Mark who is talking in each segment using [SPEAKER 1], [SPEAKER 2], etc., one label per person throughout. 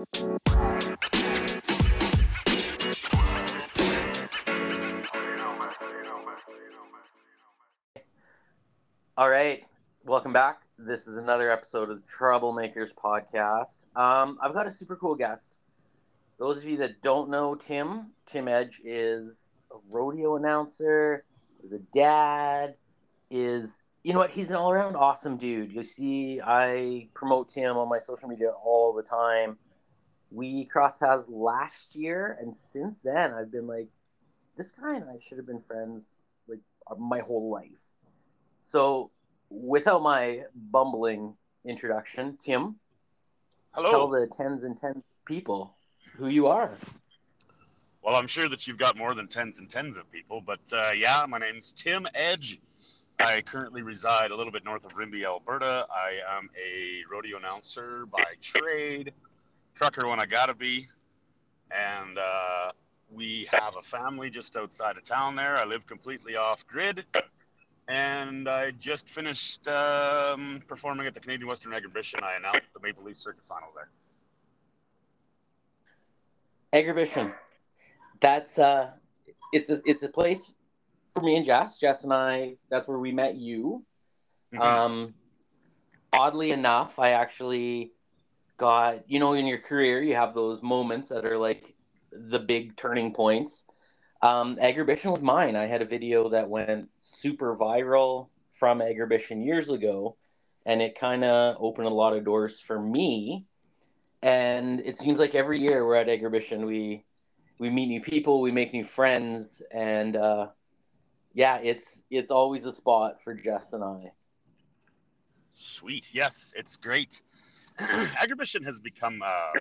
[SPEAKER 1] All right, welcome back. This is another episode of the Troublemakers podcast. Um, I've got a super cool guest. Those of you that don't know Tim, Tim Edge is a rodeo announcer, is a dad, is you know what? He's an all around awesome dude. You see, I promote Tim on my social media all the time. We crossed paths last year, and since then, I've been like, this guy and I should have been friends like my whole life. So, without my bumbling introduction, Tim,
[SPEAKER 2] Hello.
[SPEAKER 1] tell the tens and tens people who you are.
[SPEAKER 2] Well, I'm sure that you've got more than tens and tens of people, but uh, yeah, my name's Tim Edge. I currently reside a little bit north of Rimbey, Alberta. I am a rodeo announcer by trade, trucker when I gotta be, and uh, we have a family just outside of town there. I live completely off grid, and I just finished um, performing at the Canadian Western Agribition. I announced the Maple Leaf Circuit Finals there.
[SPEAKER 1] Agribition. That's uh, it's a it's a place for me and Jess. Jess and I. That's where we met you.
[SPEAKER 2] Mhm.
[SPEAKER 1] Um, oddly enough, I actually got you know in your career you have those moments that are like the big turning points. Um, Agribition was mine. I had a video that went super viral from Agribition years ago, and it kind of opened a lot of doors for me. And it seems like every year we're at Agribition, we we meet new people, we make new friends, and uh, yeah, it's it's always a spot for Jess and I.
[SPEAKER 2] Sweet. Yes, it's great. Agribition has become uh,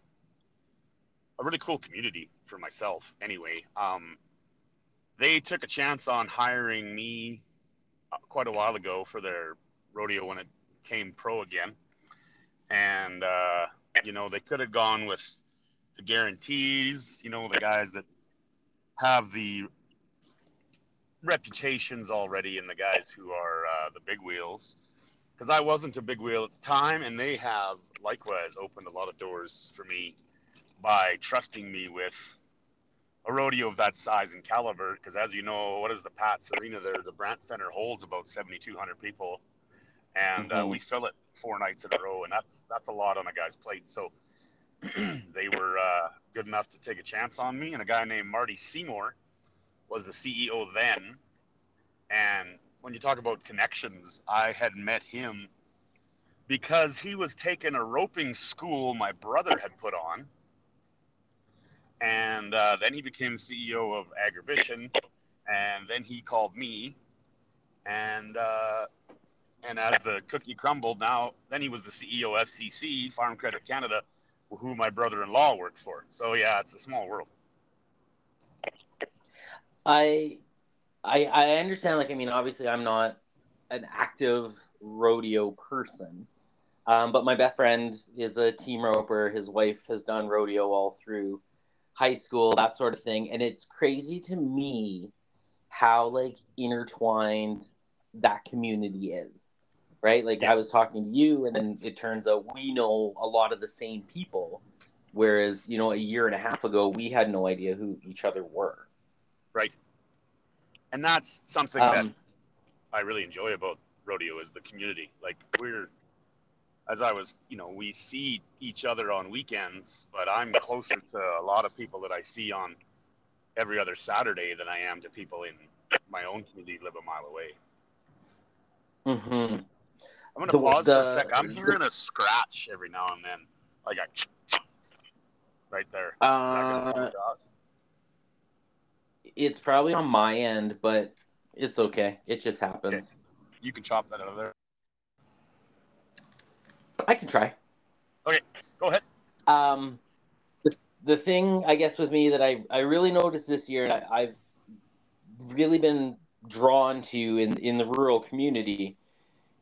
[SPEAKER 2] a really cool community for myself. Anyway, um, they took a chance on hiring me uh, quite a while ago for their rodeo when it came pro again, and uh, you know they could have gone with the guarantees. You know the guys that have the reputations already, and the guys who are uh, the big wheels because I wasn't a big wheel at the time, and they have likewise opened a lot of doors for me by trusting me with a rodeo of that size and caliber. Because as you know, what is the Pats Arena there? The Brandt Center holds about 7,200 people, and uh,
[SPEAKER 1] Mhm.
[SPEAKER 2] we fill it four nights in a row, and that's that's a lot on a guy's plate. So they were uh, good enough to take a chance on me, and a guy named Marty Seymour was the CEO then, and when you talk about connections, I had met him because he was taking a roping school my brother had put on. And uh, then he became CEO of Agribition. And then he called me. And uh, and as the cookie crumbled, now then he was the CEO of FCC, Farm Credit Canada, who my brother-in-law works for. So yeah, it's a small world.
[SPEAKER 1] I I I understand like I mean obviously I'm not an active rodeo person. Um, but my best friend is a team roper. His wife has done rodeo all through high school, that sort of thing. And it's crazy to me how like intertwined that community is. Right? Like
[SPEAKER 2] Yeah.
[SPEAKER 1] I was talking to you and then it turns out we know a lot of the same people. Whereas, you know, a year and a half ago we had no idea who each other were.
[SPEAKER 2] Right. And that's something that
[SPEAKER 1] Um,
[SPEAKER 2] I really enjoy about rodeo is the community. Like we're, as I was, you know, we see each other on weekends, but I'm closer to a lot of people that I see on every other Saturday than I am to people in my own community live a mile away.
[SPEAKER 1] mhm.
[SPEAKER 2] I'm gonna
[SPEAKER 1] The-
[SPEAKER 2] pause for a sec. I'm hearing a scratch every now and then, like a right there. Is that gonna come
[SPEAKER 1] Uh? It's probably on my end, but it's okay. It just happens.
[SPEAKER 2] You can chop that out of there.
[SPEAKER 1] I can try.
[SPEAKER 2] Okay, go ahead.
[SPEAKER 1] Um, the, the thing I guess with me that I, I really noticed this year, and I, I've really been drawn to in in the rural community,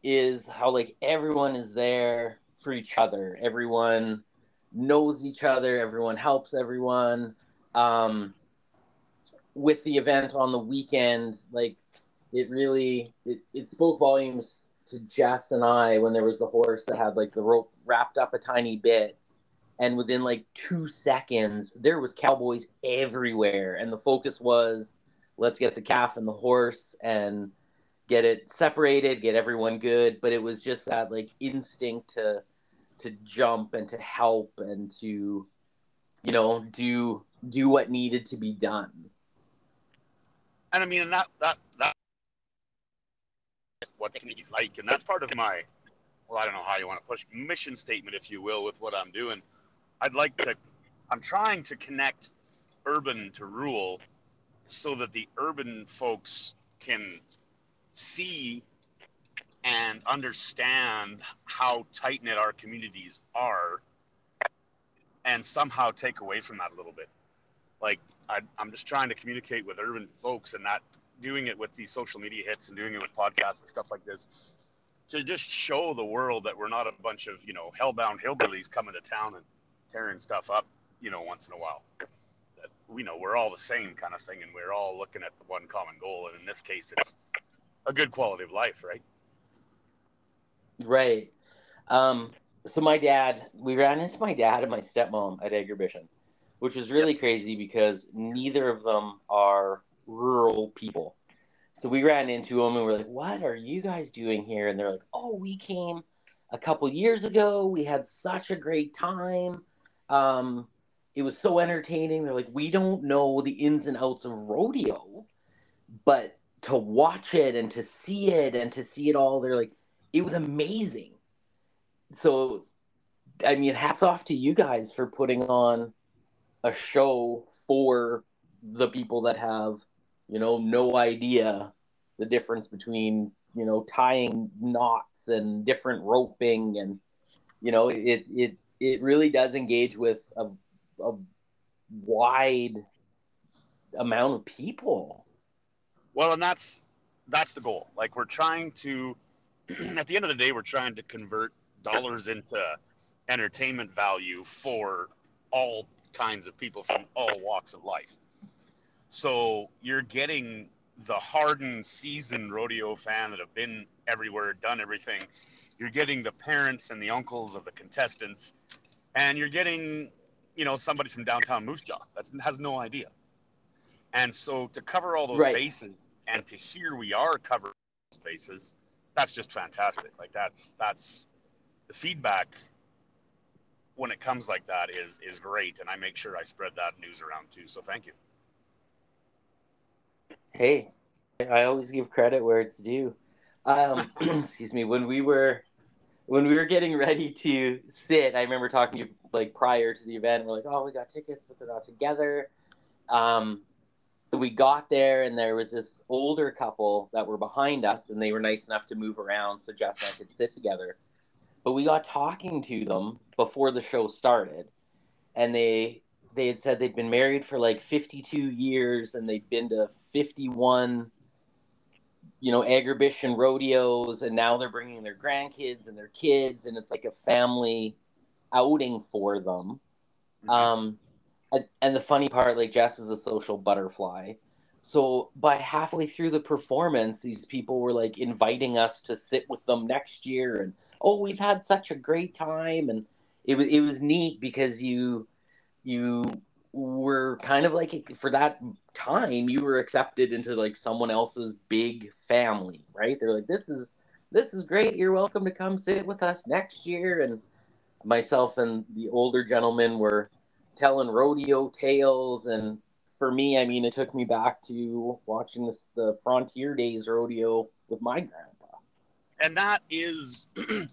[SPEAKER 1] is how like everyone is there for each other. Everyone knows each other. Everyone helps everyone. Um, with the event on the weekend, like it really it, it spoke volumes to Jess and I when there was the horse that had like the rope wrapped up a tiny bit. And within like two seconds there was cowboys everywhere. And the focus was let's get the calf and the horse and get it separated get everyone good. But it was just that like instinct to to jump and to help and to you know do do what needed to be done
[SPEAKER 2] and i mean that that that what the community's like and that's part of my well i don't know how you want to push mission statement if you will with what i'm doing I'd like to, I'm trying to connect urban to rural so that the urban folks can see and understand how tight knit our communities are and somehow take away from that a little bit. Like, I, am just trying to communicate with urban folks and not doing it with these social media hits and doing it with podcasts and stuff like this to just show the world that we're not a bunch of, you know, hellbound hillbillies coming to town and tearing stuff up, you know, once in a while. That we know we're all the same kind of thing, and we're all looking at the one common goal. And in this case, it's a good quality of life, right?
[SPEAKER 1] Right. Um, so my dad, we ran into my dad and my stepmom at Agribition, which was really yes. crazy because neither of them are rural people. So we ran into them and we're like, "What are you guys doing here?" And they're like, "Oh, we came a couple years ago. We had such a great time. Um, it was so entertaining. They're like, we don't know the ins and outs of rodeo, but to watch it and to see it and to see it all, they're like, it was amazing. So, I mean, hats off to you guys for putting on a show for the people that have, you know, no idea the difference between, you know, tying knots and different roping and, you know, it, it, it really does engage with a, a wide amount of people.
[SPEAKER 2] Well, and that's that's the goal. Like we're trying to at the end of the day we're trying to convert dollars into entertainment value for all kinds of people from all walks of life. So you're getting the hardened seasoned rodeo fan that have been everywhere, done everything, you're getting the parents and the uncles of the contestants, and you're getting, you know, somebody from downtown Moose Jaw that has no idea. And so to cover all those right. bases and to hear we are covering those bases, that's just fantastic. Like that's that's the feedback when it comes like that is is great, and I make sure I spread that news around too. So thank you.
[SPEAKER 1] Hey, I always give credit where it's due. Um, excuse me. When we were when we were getting ready to sit, I remember talking to you like prior to the event. We're like, "Oh, we got tickets, but they're not together." Um, so we got there, and there was this older couple that were behind us, and they were nice enough to move around so Jess and I could sit together. But we got talking to them before the show started, and they they had said they'd been married for like 52 years, and they'd been to 51 you know, agribition rodeos, and now they're bringing their grandkids and their kids, and it's like a family outing for them. Mm-hmm. Um, and, and the funny part, like Jess is a social butterfly. So by halfway through the performance, these people were like inviting us to sit with them next year, and oh, we've had such a great time, and it was it was neat because you you were kind of like for that time you were accepted into like someone else's big family right? They're like this is this is great. You're welcome to come sit with us next year. And myself and the older gentleman were telling rodeo tales. And for me i mean it took me back to watching this the frontier days rodeo with my grandpa
[SPEAKER 2] and that is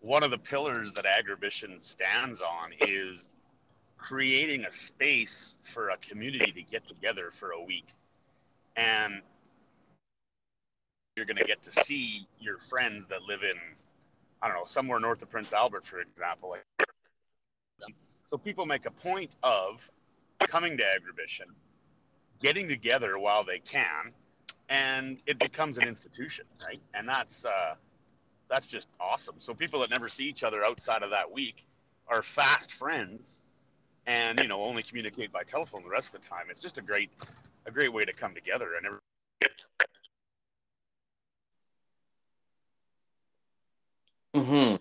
[SPEAKER 2] one of the pillars that agribition stands on is creating a space for a community to get together for a week. And you're going to get to see your friends that live in, I don't know, somewhere north of Prince Albert, for example. So people make a point of coming to Agribition, getting together while they can, and it becomes an institution, right? And that's uh, that's just awesome. So people that never see each other outside of that week are fast friends and you know only communicate by telephone the rest of the time. It's just a great a great way to come together and. Every-
[SPEAKER 1] hmm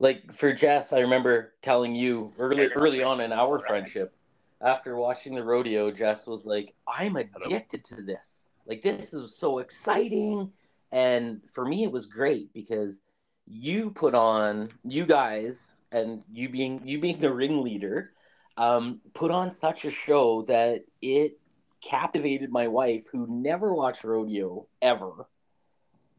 [SPEAKER 1] like for Jess, I remember telling you early
[SPEAKER 2] Yeah,
[SPEAKER 1] early on in our friendship, after watching the rodeo, Jess was like, "I'm addicted to this. Like this is so exciting." And for me, it was great because you put on you guys and you being you being the ringleader, um, put on such a show that it captivated my wife, who never watched rodeo ever.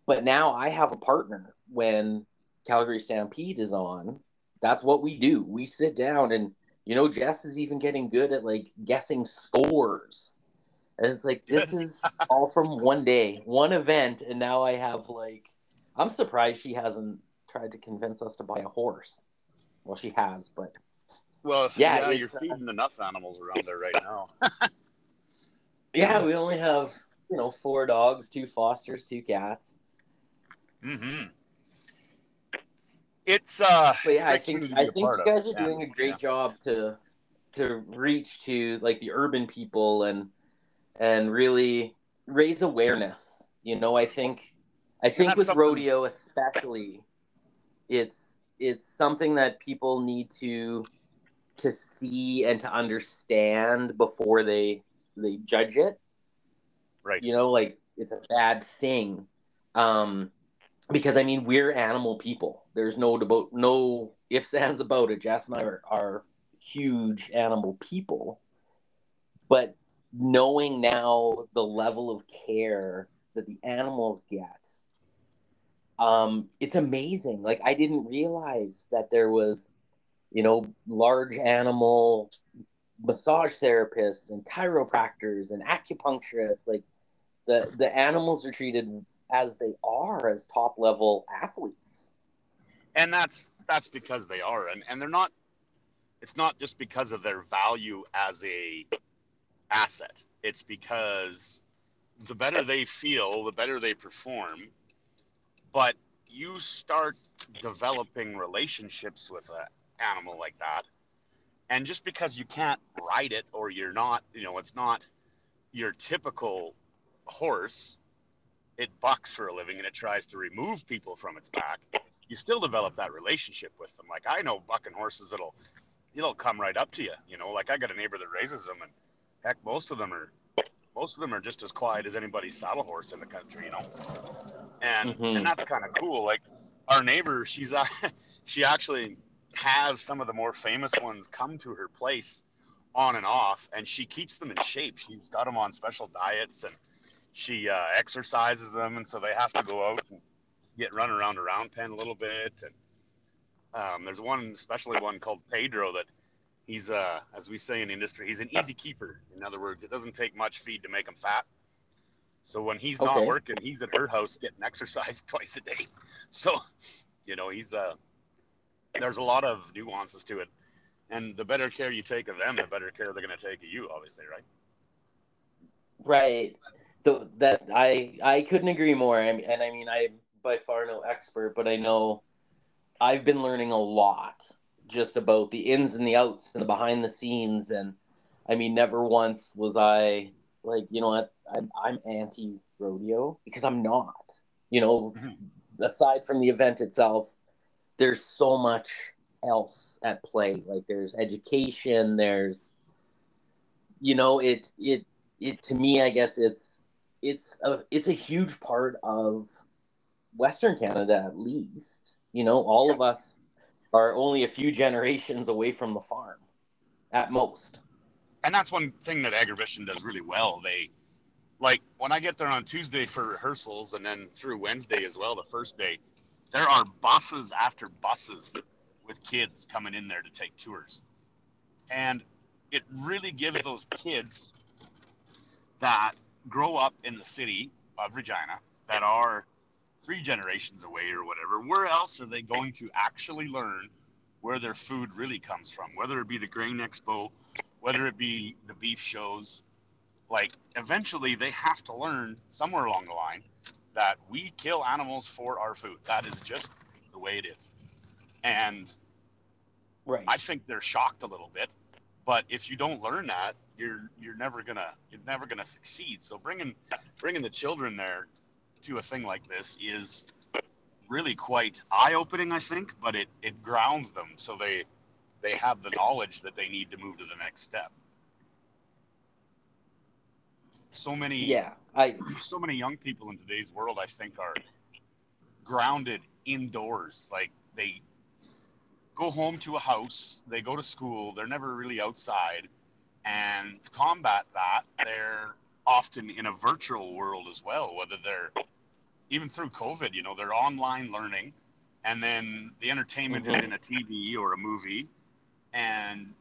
[SPEAKER 1] But now I have a partner when Calgary Stampede is on, that's what we do. We sit down and you know Jess is even getting good at like guessing scores. And it's like this is all from one day, one event and now I have like I'm surprised she hasn't tried to convince us to buy a horse. Well, she has, but
[SPEAKER 2] Well,
[SPEAKER 1] Yeah,
[SPEAKER 2] yeah, you're
[SPEAKER 1] uh,
[SPEAKER 2] feeding enough animals around there right now.
[SPEAKER 1] yeah, we only have, you know, four dogs, two fosters, two cats.
[SPEAKER 2] hmm It's uh.
[SPEAKER 1] But yeah, I think I think you
[SPEAKER 2] of.
[SPEAKER 1] guys are
[SPEAKER 2] Yeah,
[SPEAKER 1] doing a great
[SPEAKER 2] yeah.
[SPEAKER 1] job to to reach to like the urban people and and really raise awareness. You know, I think I think with
[SPEAKER 2] something-
[SPEAKER 1] rodeo especially, it's it's something that people need to to see and to understand before they they judge it
[SPEAKER 2] Right.
[SPEAKER 1] you know like it's a bad thing um because i mean we're animal people there's no debo- no ifs ands about it jess and i are, are huge animal people but knowing now the level of care that the animals get um it's amazing. Like i didn't realize that there was you know large animal massage therapists and chiropractors and acupuncturists. Like the the animals are treated as they are as top level athletes.
[SPEAKER 2] And that's that's because they are. And and they're not it's not just because of their value as a asset it's because the better they feel the better they perform but you start developing relationships with an animal like that and just because you can't ride it or you're not you know it's not your typical horse it bucks for a living and it tries to remove people from its back you still develop that relationship with them. Like I know bucking horses that'll it'll come right up to you. You know, like I got a neighbor that raises them, and heck, most of them are most of them are just as quiet as anybody's saddle horse in the country. You know, and
[SPEAKER 1] Mhm.
[SPEAKER 2] and that's kind of cool. Like our neighbor, she's uh, she actually has some of the more famous ones come to her place on and off, and she keeps them in shape. She's got them on special diets and she uh, exercises them, and so they have to go out and get run around a round pen a little bit. And um, there's one, especially one called Pedro, that he's, uh, as we say in the industry, he's an easy keeper. In other words, it doesn't take much feed to make him fat. So when he's not
[SPEAKER 1] Okay.
[SPEAKER 2] working, he's at her house getting exercise twice a day. So, you know, he's uh, there's a lot of nuances to it. And the better care you take of them, the better care they're going to take of you, obviously, right?
[SPEAKER 1] right the, that i i couldn't agree more I mean, and i mean i'm by far no expert but i know i've been learning a lot just about the ins and the outs and the behind the scenes. And i mean never once was i like you know what? I'm, I'm anti rodeo because i'm not you know
[SPEAKER 2] Mhm.
[SPEAKER 1] aside from the event itself there's so much else at play. Like there's education there's you know it it it to me i guess it's it's a it's a huge part of western canada at least you know all of us are only a few generations away from the farm at most
[SPEAKER 2] and that's one thing that Agribition does really well. They like when I get there on Tuesday for rehearsals and then through Wednesday as well, the first day, there are buses after buses with kids coming in there to take tours. And it really gives those kids that grow up in the city of Regina that are three generations away or whatever, where else are they going to actually learn where their food really comes from? Whether it be the Grain Expo, whether it be the beef shows, like eventually they have to learn somewhere along the line that we kill animals for our food. That is just the way it is. And
[SPEAKER 1] right
[SPEAKER 2] I think they're shocked a little bit. But if you don't learn that, you're you're never gonna you're never gonna succeed. So bringing bringing the children there to a thing like this is really quite eye-opening, I think, but it it grounds them so they they have the knowledge that they need to move to the next step. So many
[SPEAKER 1] Yeah, I
[SPEAKER 2] so many young people in today's world I think are grounded indoors. Like they go home to a house, they go to school, they're never really outside. And to combat that, they're often in a virtual world as well, whether they're even through COVID, you know, they're online learning and then the entertainment is
[SPEAKER 1] Mhm.
[SPEAKER 2] in a TV or a movie and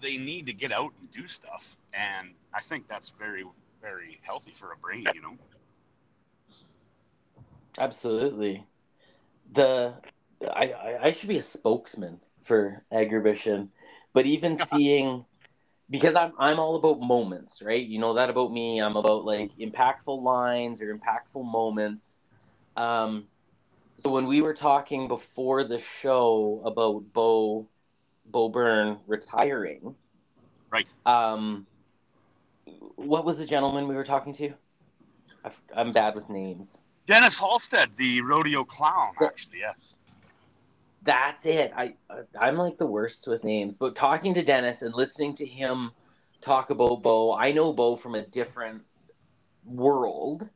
[SPEAKER 2] they need to get out and do stuff. And I think that's very, very healthy for a brain, you know?
[SPEAKER 1] absolutely the I, I I should be a spokesman for agribition, but even seeing because I'm I'm all about moments, right? You know that about me. I'm about like impactful lines or impactful moments. Um, so when we were talking before the show about Bo Bo Byrne retiring,
[SPEAKER 2] Right.
[SPEAKER 1] um, what was the gentleman we were talking to? I, am bad with names.
[SPEAKER 2] Dennis Halstead, the rodeo clown, actually, yes.
[SPEAKER 1] That's it. I I'm like the worst with names, but talking to Dennis and listening to him talk about Bo, I know Bo from a different world.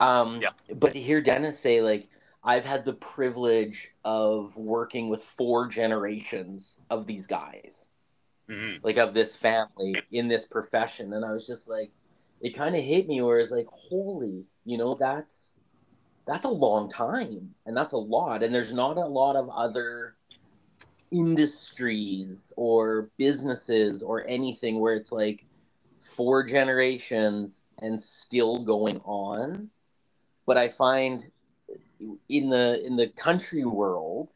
[SPEAKER 1] Um,
[SPEAKER 2] Yeah.
[SPEAKER 1] But to hear Dennis say like I've had the privilege of working with four generations of these guys,
[SPEAKER 2] hmm
[SPEAKER 1] like of this family in this profession, and I was just like, it kind of hit me where it's like, holy, you know, that's that's a long time and that's a lot and there's not a lot of other industries or businesses or anything where it's like four generations and still going on. But i find in the in the country world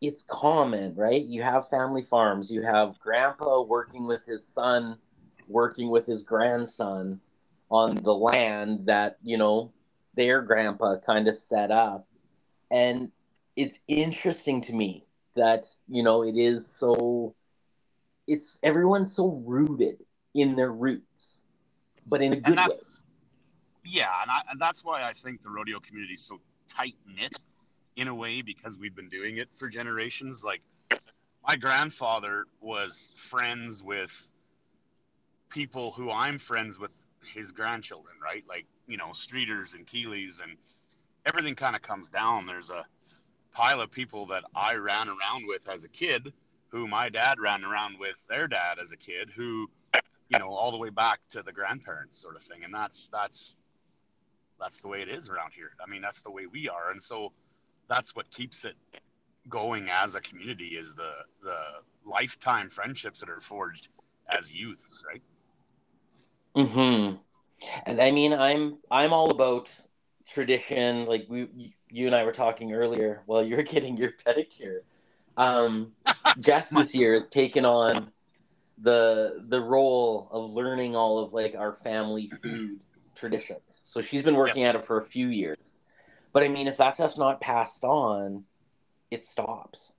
[SPEAKER 1] it's common right? You have family farms you have grandpa working with his son working with his grandson on the land that you know their grandpa kind of set up and it's interesting to me that you know it is so it's everyone's so rooted in their roots but in a good way
[SPEAKER 2] yeah, and, I, and that's why I think the rodeo community is so tight knit in a way because we've been doing it for generations. Like, my grandfather was friends with people who I'm friends with his grandchildren, right? Like, you know, Streeters and Keeleys and everything kind of comes down. There's a pile of people that I ran around with as a kid who my dad ran around with their dad as a kid who you know all the way back to the grandparents sort of thing. And that's that's that's the way it is around here. I mean that's the way we are. And so that's what keeps it going as a community is the the lifetime friendships that are forged as youths right?
[SPEAKER 1] Hmm And I mean, I'm I'm all about tradition. Like we, you and I were talking earlier while you're getting your pedicure. Um, Jess this year has taken on the the role of learning all of like our family food traditions. So she's been working at it for a few years. But I mean, if that stuff's not passed on, it stops.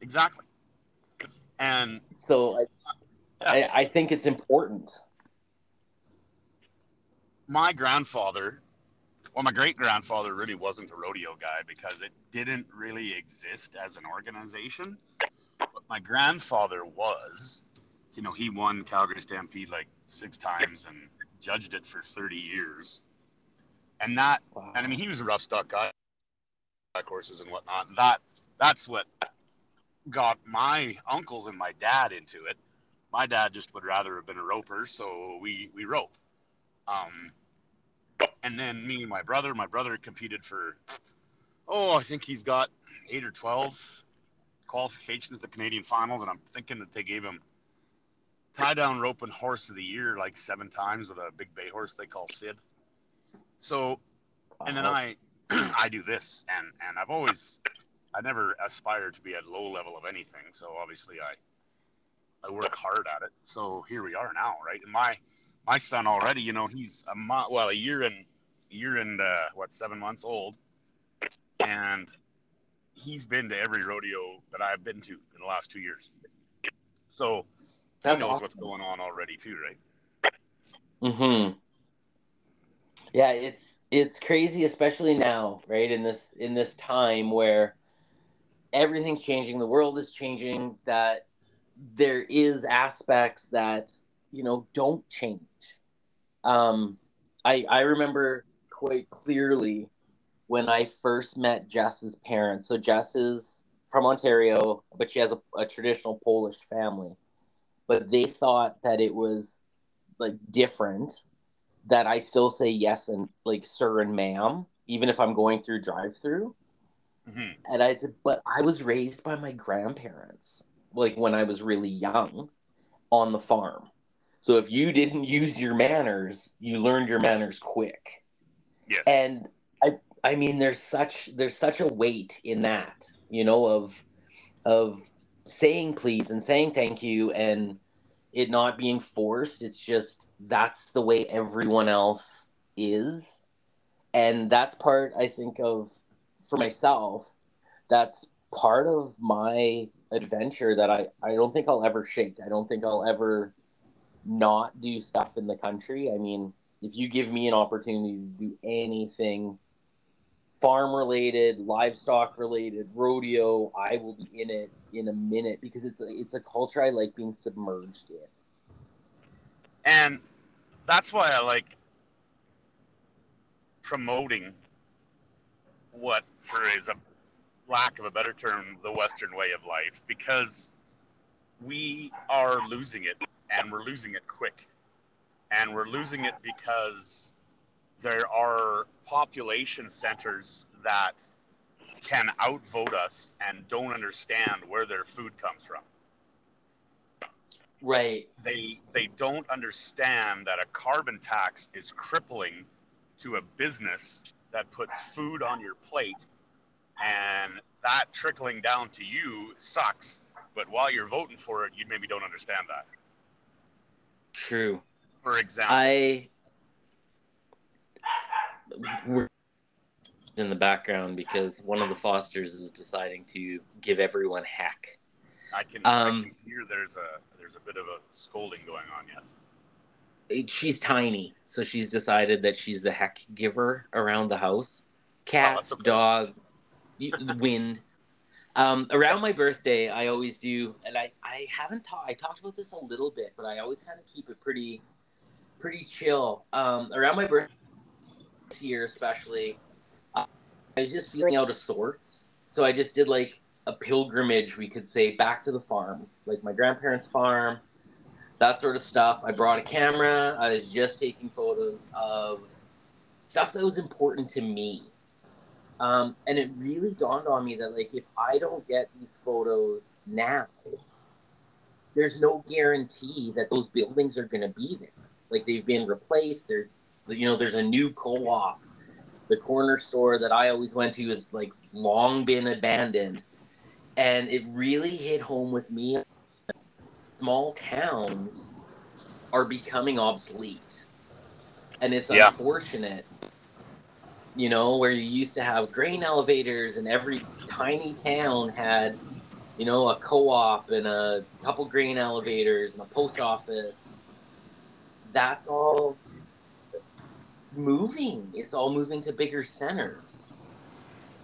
[SPEAKER 2] exactly and
[SPEAKER 1] So I,
[SPEAKER 2] Yeah.
[SPEAKER 1] I, I think it's important.
[SPEAKER 2] My grandfather well my great grandfather really wasn't a rodeo guy because it didn't really exist as an organization. But my grandfather was you know he won calgary stampede like six times and judged it for 30 years. And that and i mean he was a rough stock guy horses and whatnot and that that's what got my uncles and my dad into it. My dad just would rather have been a roper so we we rope. Um, and then me and my brother, my brother competed for, oh, I think he's got eight or 12 qualifications to Canadian finals. And I'm thinking that they gave him tie down rope and horse of the year like seven times with a big bay horse they call Sid. So, and then I, I do this and, and I've always, I never aspired to be at low level of anything. So obviously I, I work hard at it. So here we are now, right? And my, my son already, you know, he's a mo- well, a year and year and uh, what seven months old, and he's been to every rodeo that I've been to in the last two years. So that knows what's going on already too, right?
[SPEAKER 1] Mm-hmm. Yeah, it's it's crazy, especially now, right? In this in this time where everything's changing, the world is changing, that there is aspects that, you know, don't change. Um I I remember quite clearly when I first met Jess's parents. So Jess is from Ontario, but she has a, a traditional Polish family. But they thought that it was like different that I still say yes and like sir and ma'am, even if I'm going through drive through. Mm-hmm. And I said, but I was raised by my grandparents, like when I was really young on the farm. So if you didn't use your manners, you learned your manners quick.
[SPEAKER 2] Yes.
[SPEAKER 1] And I I mean there's such there's such a weight in that, you know, of of saying please and saying thank you and it not being forced. It's just that's the way everyone else is. And that's part I think of for myself. That's part of my adventure that I, I don't think I'll ever shake. I don't think I'll ever not do stuff in the country. I mean, if you give me an opportunity to do anything farm related, livestock related, rodeo, I will be in it in a minute because it's a, it's a culture I like being submerged in.
[SPEAKER 2] And that's why I like promoting what, for is a lack of a better term, the Western way of life, because we are losing it, and we're losing it quick, and we're losing it because there are population centers that can outvote us and don't understand where their food comes from.
[SPEAKER 1] Right.
[SPEAKER 2] They they don't understand that a carbon tax is crippling to a business that puts food on your plate and that trickling down to you sucks, but while you're voting for it, you maybe don't understand that.
[SPEAKER 1] True.
[SPEAKER 2] For example,
[SPEAKER 1] I we're in the background because one of the Fosters is deciding to give everyone heck.
[SPEAKER 2] I can, um, I can hear there's a there's a bit of a scolding going on. Yes.
[SPEAKER 1] She's tiny, so she's decided that she's the heck giver around the house. Cats, oh, dogs, wind. Um, around my birthday, I always do, and I, I haven't talked. I talked about this a little bit, but I always kind of keep it pretty, pretty chill. Um, around my birthday, this year especially, uh, I was just feeling out of sorts. So I just did like a pilgrimage, we could say, back to the farm, like my grandparents' farm, that sort of stuff. I brought a camera. I was just taking photos of stuff that was important to me. Um, and it really dawned on me that, like, if I don't get these photos now, there's no guarantee that those buildings are going to be there. Like, they've been replaced. There's, you know, there's a new co op. The corner store that I always went to is like long been abandoned and it really hit home with me. Small towns are becoming obsolete, and it's yeah. unfortunate. You know, where you used to have grain elevators, and every tiny town had, you know, a co-op and a couple grain elevators and a post office. That's all moving. It's all moving to bigger centers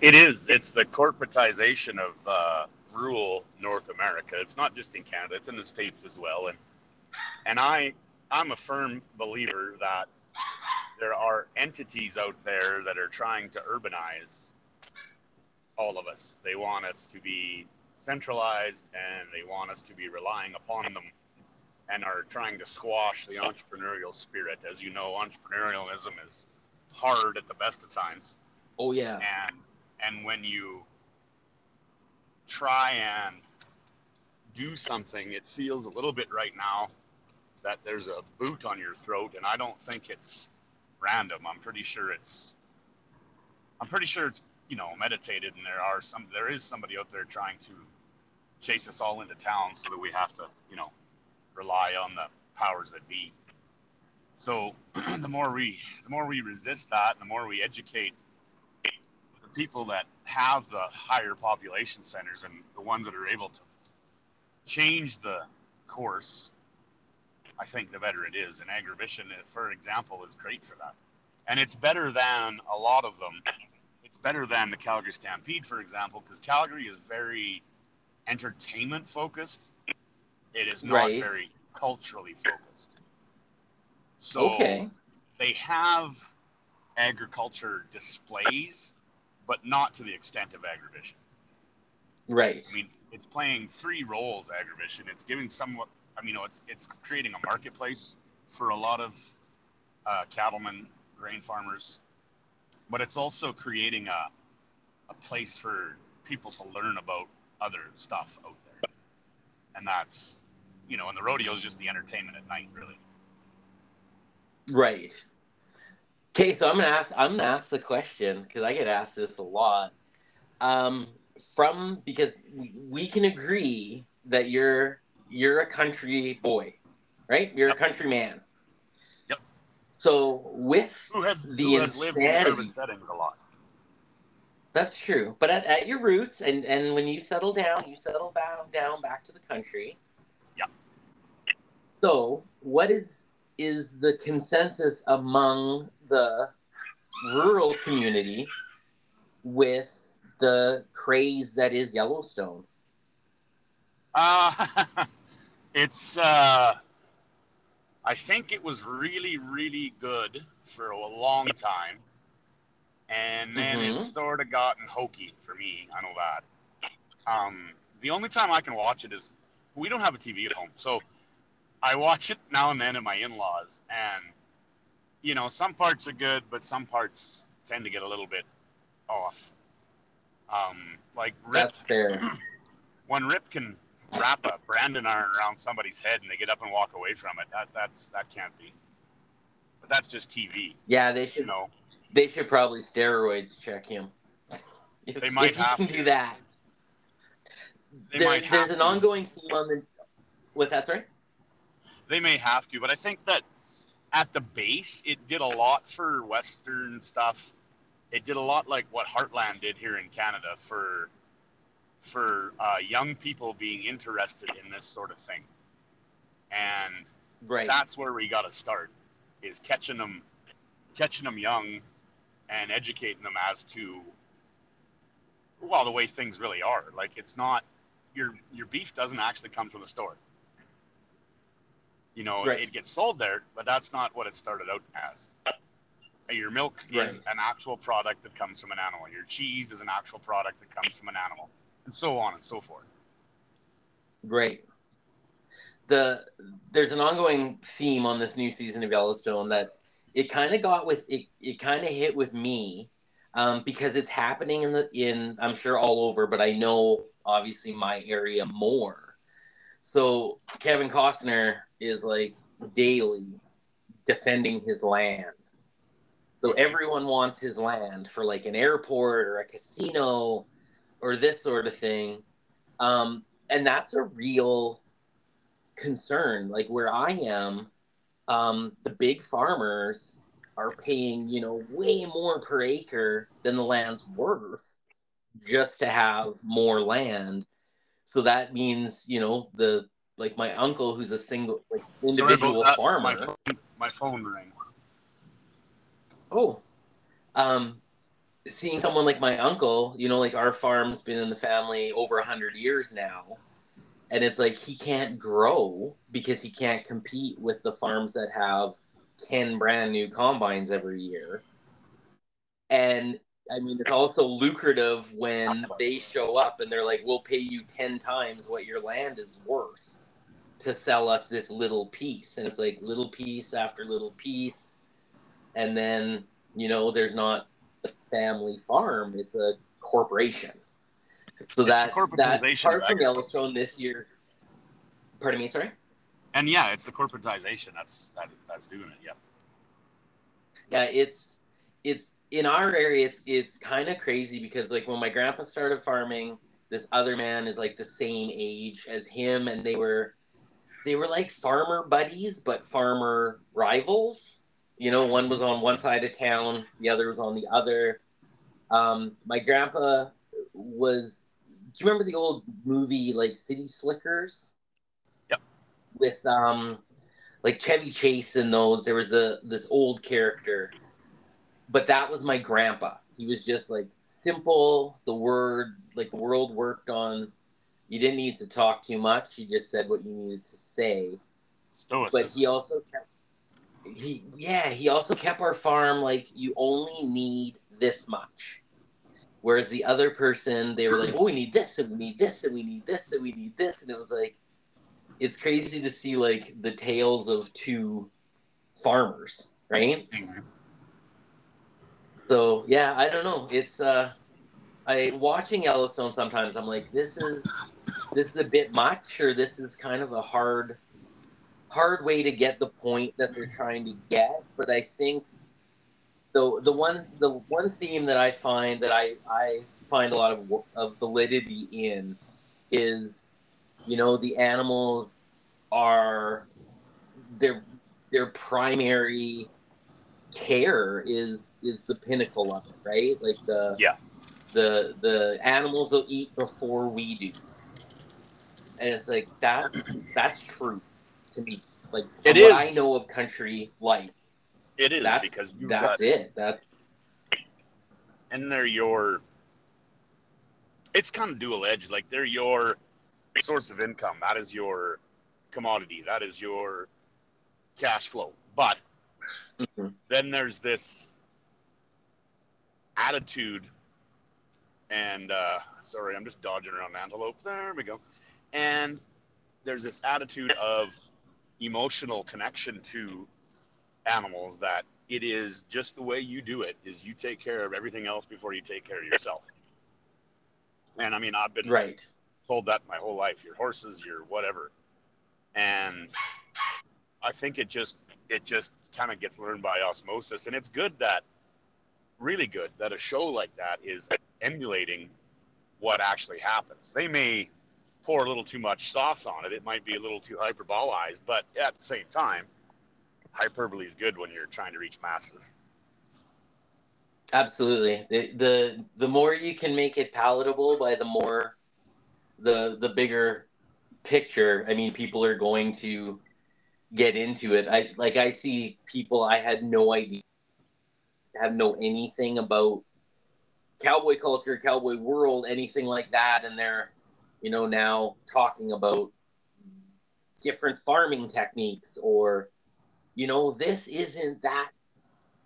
[SPEAKER 2] it is. It's the corporatization of uh, rural North America. It's not just in Canada; it's in the states as well. And and I I'm a firm believer that there are entities out there that are trying to urbanize all of us. They want us to be centralized and they want us to be relying upon them and are trying to squash the entrepreneurial spirit. As you know, entrepreneurialism is hard at the best of times.
[SPEAKER 1] Oh yeah.
[SPEAKER 2] And and when you try and do something, it feels a little bit right now that there's a boot on your throat, and I don't think it's random. I'm pretty sure it's, I'm pretty sure it's you know meditated, and there are some, there is somebody out there trying to chase us all into town so that we have to you know rely on the powers that be. So the more we, the more we resist that, and the more we educate the people that have the higher population centers and the ones that are able to change the course, I think the better it is. And agribition, eh, for example, is great for that. and it's better than a lot of them. It's better than the Calgary Stampede, for example, because Calgary is very entertainment focused. It is not
[SPEAKER 1] Right.
[SPEAKER 2] very culturally focused. So
[SPEAKER 1] Okay.
[SPEAKER 2] they have agriculture displays, but not to the extent of Agribition.
[SPEAKER 1] Right.
[SPEAKER 2] I mean, it's playing three roles. Agribition. It's giving somewhat. I mean, you know, it's it's creating a marketplace for a lot of uh, cattlemen, grain farmers, but it's also creating a a place for people to learn about other stuff out there, and that's you know, and the rodeo is just the entertainment at night, really.
[SPEAKER 1] Right. Okay, so I'm gonna ask. I'm gonna ask the question because I get asked this a lot. Um, from because we, we can agree that you're you're a country boy, right? You're a country man.
[SPEAKER 2] Yep.
[SPEAKER 1] So with
[SPEAKER 2] has
[SPEAKER 1] the
[SPEAKER 2] lived in
[SPEAKER 1] insanity,
[SPEAKER 2] settings a lot?
[SPEAKER 1] that's true. But at, at your roots, and and when you settle down, you settle down down back to the country.
[SPEAKER 2] Yep.
[SPEAKER 1] So what is is the consensus among the rural community with the craze that is Yellowstone?
[SPEAKER 2] Uh, it's. Uh, I think it was really, really good for a long time, and then
[SPEAKER 1] Mhm.
[SPEAKER 2] it sort of gotten hokey for me. I know that. Um, the only time I can watch it is we don't have a TV at home, so I watch it now and then at my in-laws, and you know some parts are good, but some parts tend to get a little bit off. Um, like Rip
[SPEAKER 1] That's fair.
[SPEAKER 2] when Rip can wrap a brandon iron around somebody's head and they get up and walk away from it, that that's that can't be. But that's just TV,
[SPEAKER 1] Yeah, they
[SPEAKER 2] you
[SPEAKER 1] should
[SPEAKER 2] know.
[SPEAKER 1] they should probably steroids check him. If,
[SPEAKER 2] They might
[SPEAKER 1] if he
[SPEAKER 2] have
[SPEAKER 1] can
[SPEAKER 2] to.
[SPEAKER 1] do that.
[SPEAKER 2] They
[SPEAKER 1] There, there's an
[SPEAKER 2] to.
[SPEAKER 1] ongoing theme on the. What's that? Sorry.
[SPEAKER 2] They may have to, but I think that at the base, it did a lot for Western stuff. It did a lot like what Heartland did here in Canada for for uh, young people being interested in this sort of thing, and
[SPEAKER 1] Right.
[SPEAKER 2] that's where we got to start is catching them catching them young and educating them as to well the way things really are. Like it's not your your beef doesn't actually come from the store. You know
[SPEAKER 1] Right.
[SPEAKER 2] it gets sold there but that's not what it started out as. Your milk is an actual product that comes from an animal. Your cheese is an actual product that comes from an animal and so on and so forth
[SPEAKER 1] Great. The there's an ongoing theme on this new season of Yellowstone that it kind of got with it. It kind of hit with me um, because it's happening in the in I'm sure all over, but I know obviously my area more. So Kevin Costner is like daily defending his land. So everyone wants his land for like an airport or a casino or this sort of thing. Um, and that's a real concern. Like where i am um the big farmers are paying you know way more per acre than the land's worth just to have more land. So that means you know the like my uncle who's a single like individual farmer
[SPEAKER 2] my phone, my phone rang.
[SPEAKER 1] Oh, um, seeing someone like my uncle, you know, like our farm's been in the family over a hundred years now, and it's like he can't grow because he can't compete with the farms that have ten brand new combines every year. And I mean, it's also lucrative when they show up and they're like, "We'll pay you ten times what your land is worth to sell us this little piece," and it's like little piece after little piece and then you know there's not a family farm. It's a corporation. So
[SPEAKER 2] the
[SPEAKER 1] that that part from yellowstone this year pardon me sorry?
[SPEAKER 2] And yeah it's the corporatization that's that, that's doing it yeah.
[SPEAKER 1] Yeah it's it's in our area it's it's kind of crazy because like when my grandpa started farming this other man is like the same age as him and they were they were like farmer buddies but farmer rivals you know one was on one side of town the other was on the other um my grandpa was do you remember the old movie like city slickers
[SPEAKER 2] Yep.
[SPEAKER 1] with um like chevy chase and those there was the this old character but that was my grandpa. He was just like simple. The word, like the world worked on. You didn't need to talk too much. You just said what you needed to say.
[SPEAKER 2] Stoicism.
[SPEAKER 1] But he also kept. He yeah. He also kept our farm like you only need this much. Whereas the other person, they were like, "Oh, we need this, and we need this, and we need this, and we need this," and it was like, it's crazy to see like the tales of two farmers, right? So yeah, I don't know. It's uh, I watching Yellowstone sometimes. I'm like, this is this is a bit much, or this is kind of a hard hard way to get the point that they're mm-hmm. trying to get. But I think the the one the one theme that I find that I I find a lot of of validity in is you know the animals are their their primary care is is the pinnacle of it right like the
[SPEAKER 2] Yeah.
[SPEAKER 1] the the animals will eat before we do and it's like that's that's true to me like
[SPEAKER 2] It
[SPEAKER 1] what
[SPEAKER 2] is.
[SPEAKER 1] i know of country life
[SPEAKER 2] It is
[SPEAKER 1] that's
[SPEAKER 2] because
[SPEAKER 1] that's
[SPEAKER 2] got,
[SPEAKER 1] it that's
[SPEAKER 2] and they're your. It's kind of dual edged. Like they're your source of income. That is your commodity. That is your cash flow. But
[SPEAKER 1] Mhm.
[SPEAKER 2] then there's this attitude and uh sorry i'm just dodging around antelope there we go and there's this attitude of emotional connection to animals that it is just the way you do it is you take care of everything else before you take care of yourself. And i mean i've been
[SPEAKER 1] right.
[SPEAKER 2] told that my whole life your horses your whatever. And i think it just it just kind of gets learned by osmosis. And it's good that really good that a show like that is emulating what actually happens. They may pour a little too much sauce on it it might be a little too hyperbolized but at the same time hyperbole is good when you're trying to reach masses
[SPEAKER 1] Absolutely. The, the the more you can make it palatable by the more the the bigger picture, I mean people are going to get into it. I like I see people I had no idea have no anything about cowboy culture, cowboy world, anything like that and they're you know now talking about different farming techniques or you know this isn't that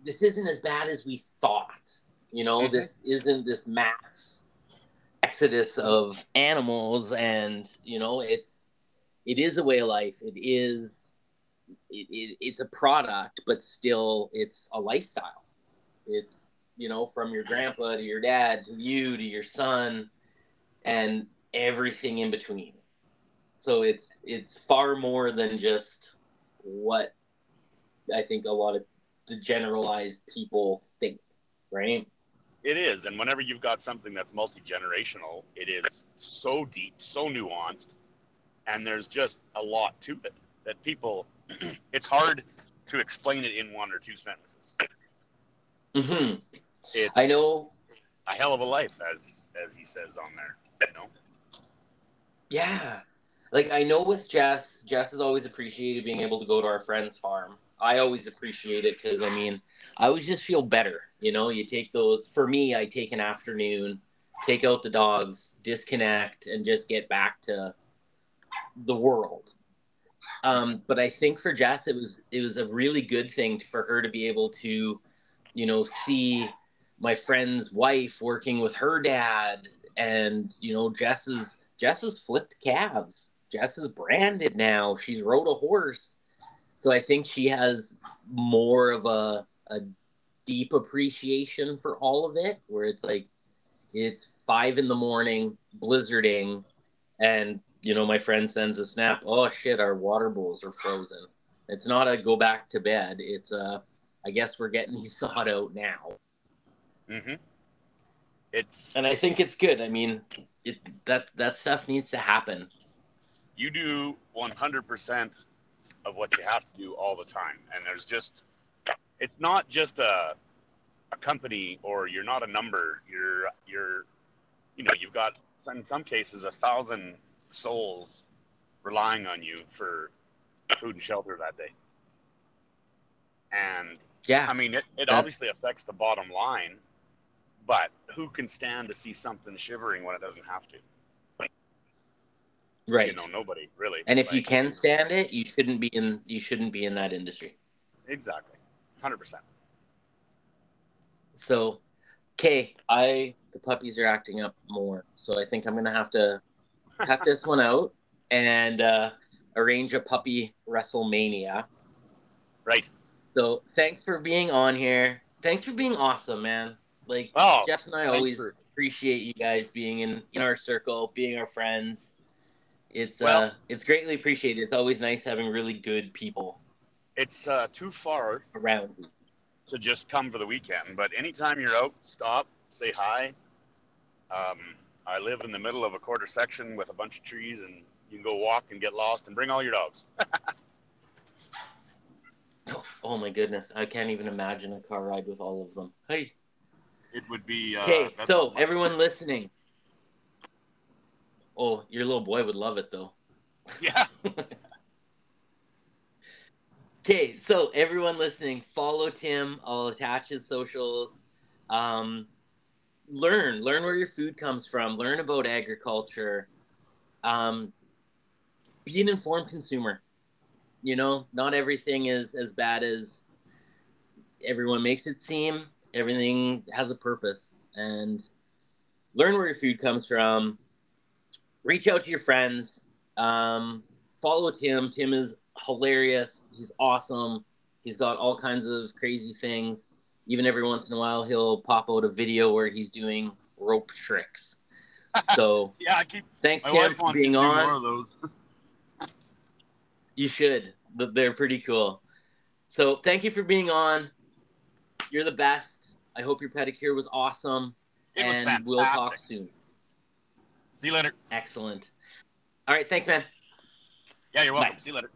[SPEAKER 1] this isn't as bad as we thought. You know,
[SPEAKER 2] Mhm.
[SPEAKER 1] this isn't this mass exodus of animals, and you know, it's it is a way of life. It is it, it, it's a product, but still, it's a lifestyle. It's you know, from your grandpa to your dad to you to your son, and everything in between. So it's it's far more than just what I think a lot of the generalized people think, right?
[SPEAKER 2] It is, and whenever you've got something that's multi generational, it is so deep, so nuanced, and there's just a lot to it that people. it's hard to explain it in one or two sentences.
[SPEAKER 1] hmm
[SPEAKER 2] It's
[SPEAKER 1] I know.
[SPEAKER 2] a hell of a life, as as he says on there. You know,
[SPEAKER 1] Yeah, like I know with Jess, Jess has always appreciated being able to go to our friend's farm. I always appreciate it because I mean, I always just feel better. You know, you take those. For me, I take an afternoon, take out the dogs, disconnect, and just get back to the world. Um, but I think for Jess, it was it was a really good thing for her to be able to, you know, see my friend's wife working with her dad, and you know, Jess's Jess has flipped calves. Jess is branded now. She's rode a horse. So I think she has more of a, a deep appreciation for all of it, where it's like it's five in the morning, blizzarding, and you know, my friend sends a snap, oh shit, our water bowls are frozen. It's not a go back to bed. It's a I guess we're getting these thought out now.
[SPEAKER 2] Mm-hmm. it's
[SPEAKER 1] And I think it's good. I mean, it that that stuff needs to happen.
[SPEAKER 2] you do 100% of what you have to do all the time and there's just it's not just a a company or you're not a number you're you're you know you've got in some cases a thousand souls relying on you for food and shelter that day and
[SPEAKER 1] Yeah.
[SPEAKER 2] I mean, it, it obviously affects the bottom line, but who can stand to see something shivering when it doesn't have to?
[SPEAKER 1] Right.
[SPEAKER 2] You know, nobody really.
[SPEAKER 1] and if you can stand it, you shouldn't be in you shouldn't be in that industry.
[SPEAKER 2] exactly, hundred percent.
[SPEAKER 1] So, okay, I the puppies are acting up more, so I think I'm gonna have to cut this one out and uh, arrange a puppy WrestleMania.
[SPEAKER 2] Right.
[SPEAKER 1] So, thanks for being on here. Thanks for being awesome, man. Like
[SPEAKER 2] Oh,
[SPEAKER 1] Jess and I always
[SPEAKER 2] for-
[SPEAKER 1] appreciate you guys being in in our circle, being our friends. It's
[SPEAKER 2] Well-
[SPEAKER 1] uh, it's greatly appreciated. It's always nice having really good people
[SPEAKER 2] it's uh, too far
[SPEAKER 1] around.
[SPEAKER 2] to just come for the weekend, but anytime you're out, stop, say hi. Um, I live in the middle of a quarter section with a bunch of trees, and you can go walk and get lost and bring all your dogs.
[SPEAKER 1] Oh my goodness, I can't even imagine a car ride with all of them. Hey.
[SPEAKER 2] It would be uh,
[SPEAKER 1] Okay,
[SPEAKER 2] that's-
[SPEAKER 1] so everyone listening. Oh, your little boy would love it though.
[SPEAKER 2] yeah,
[SPEAKER 1] Okay, so everyone listening, follow Tim. I'll attach his socials. Um, learn, learn where your food comes from. Learn about agriculture. Um, be an informed consumer. You know, not everything is as bad as everyone makes it seem. Everything has a purpose, and learn where your food comes from. Reach out to your friends. Um, follow Tim. Tim is hilarious. He's awesome. He's got all kinds of crazy things. Even every once in a while, he'll pop out a video where he's doing rope tricks. So
[SPEAKER 2] yeah. I keep
[SPEAKER 1] thanks, Tim, for being
[SPEAKER 2] to do more
[SPEAKER 1] on. You should. They're pretty cool. So thank you for being on. You're the best. I hope your pedicure was awesome.
[SPEAKER 2] It was
[SPEAKER 1] and
[SPEAKER 2] fantastic.
[SPEAKER 1] we'll talk soon.
[SPEAKER 2] See you later.
[SPEAKER 1] Excellent. All right. Thanks, man.
[SPEAKER 2] Yeah, you're welcome.
[SPEAKER 1] Bye.
[SPEAKER 2] See you later.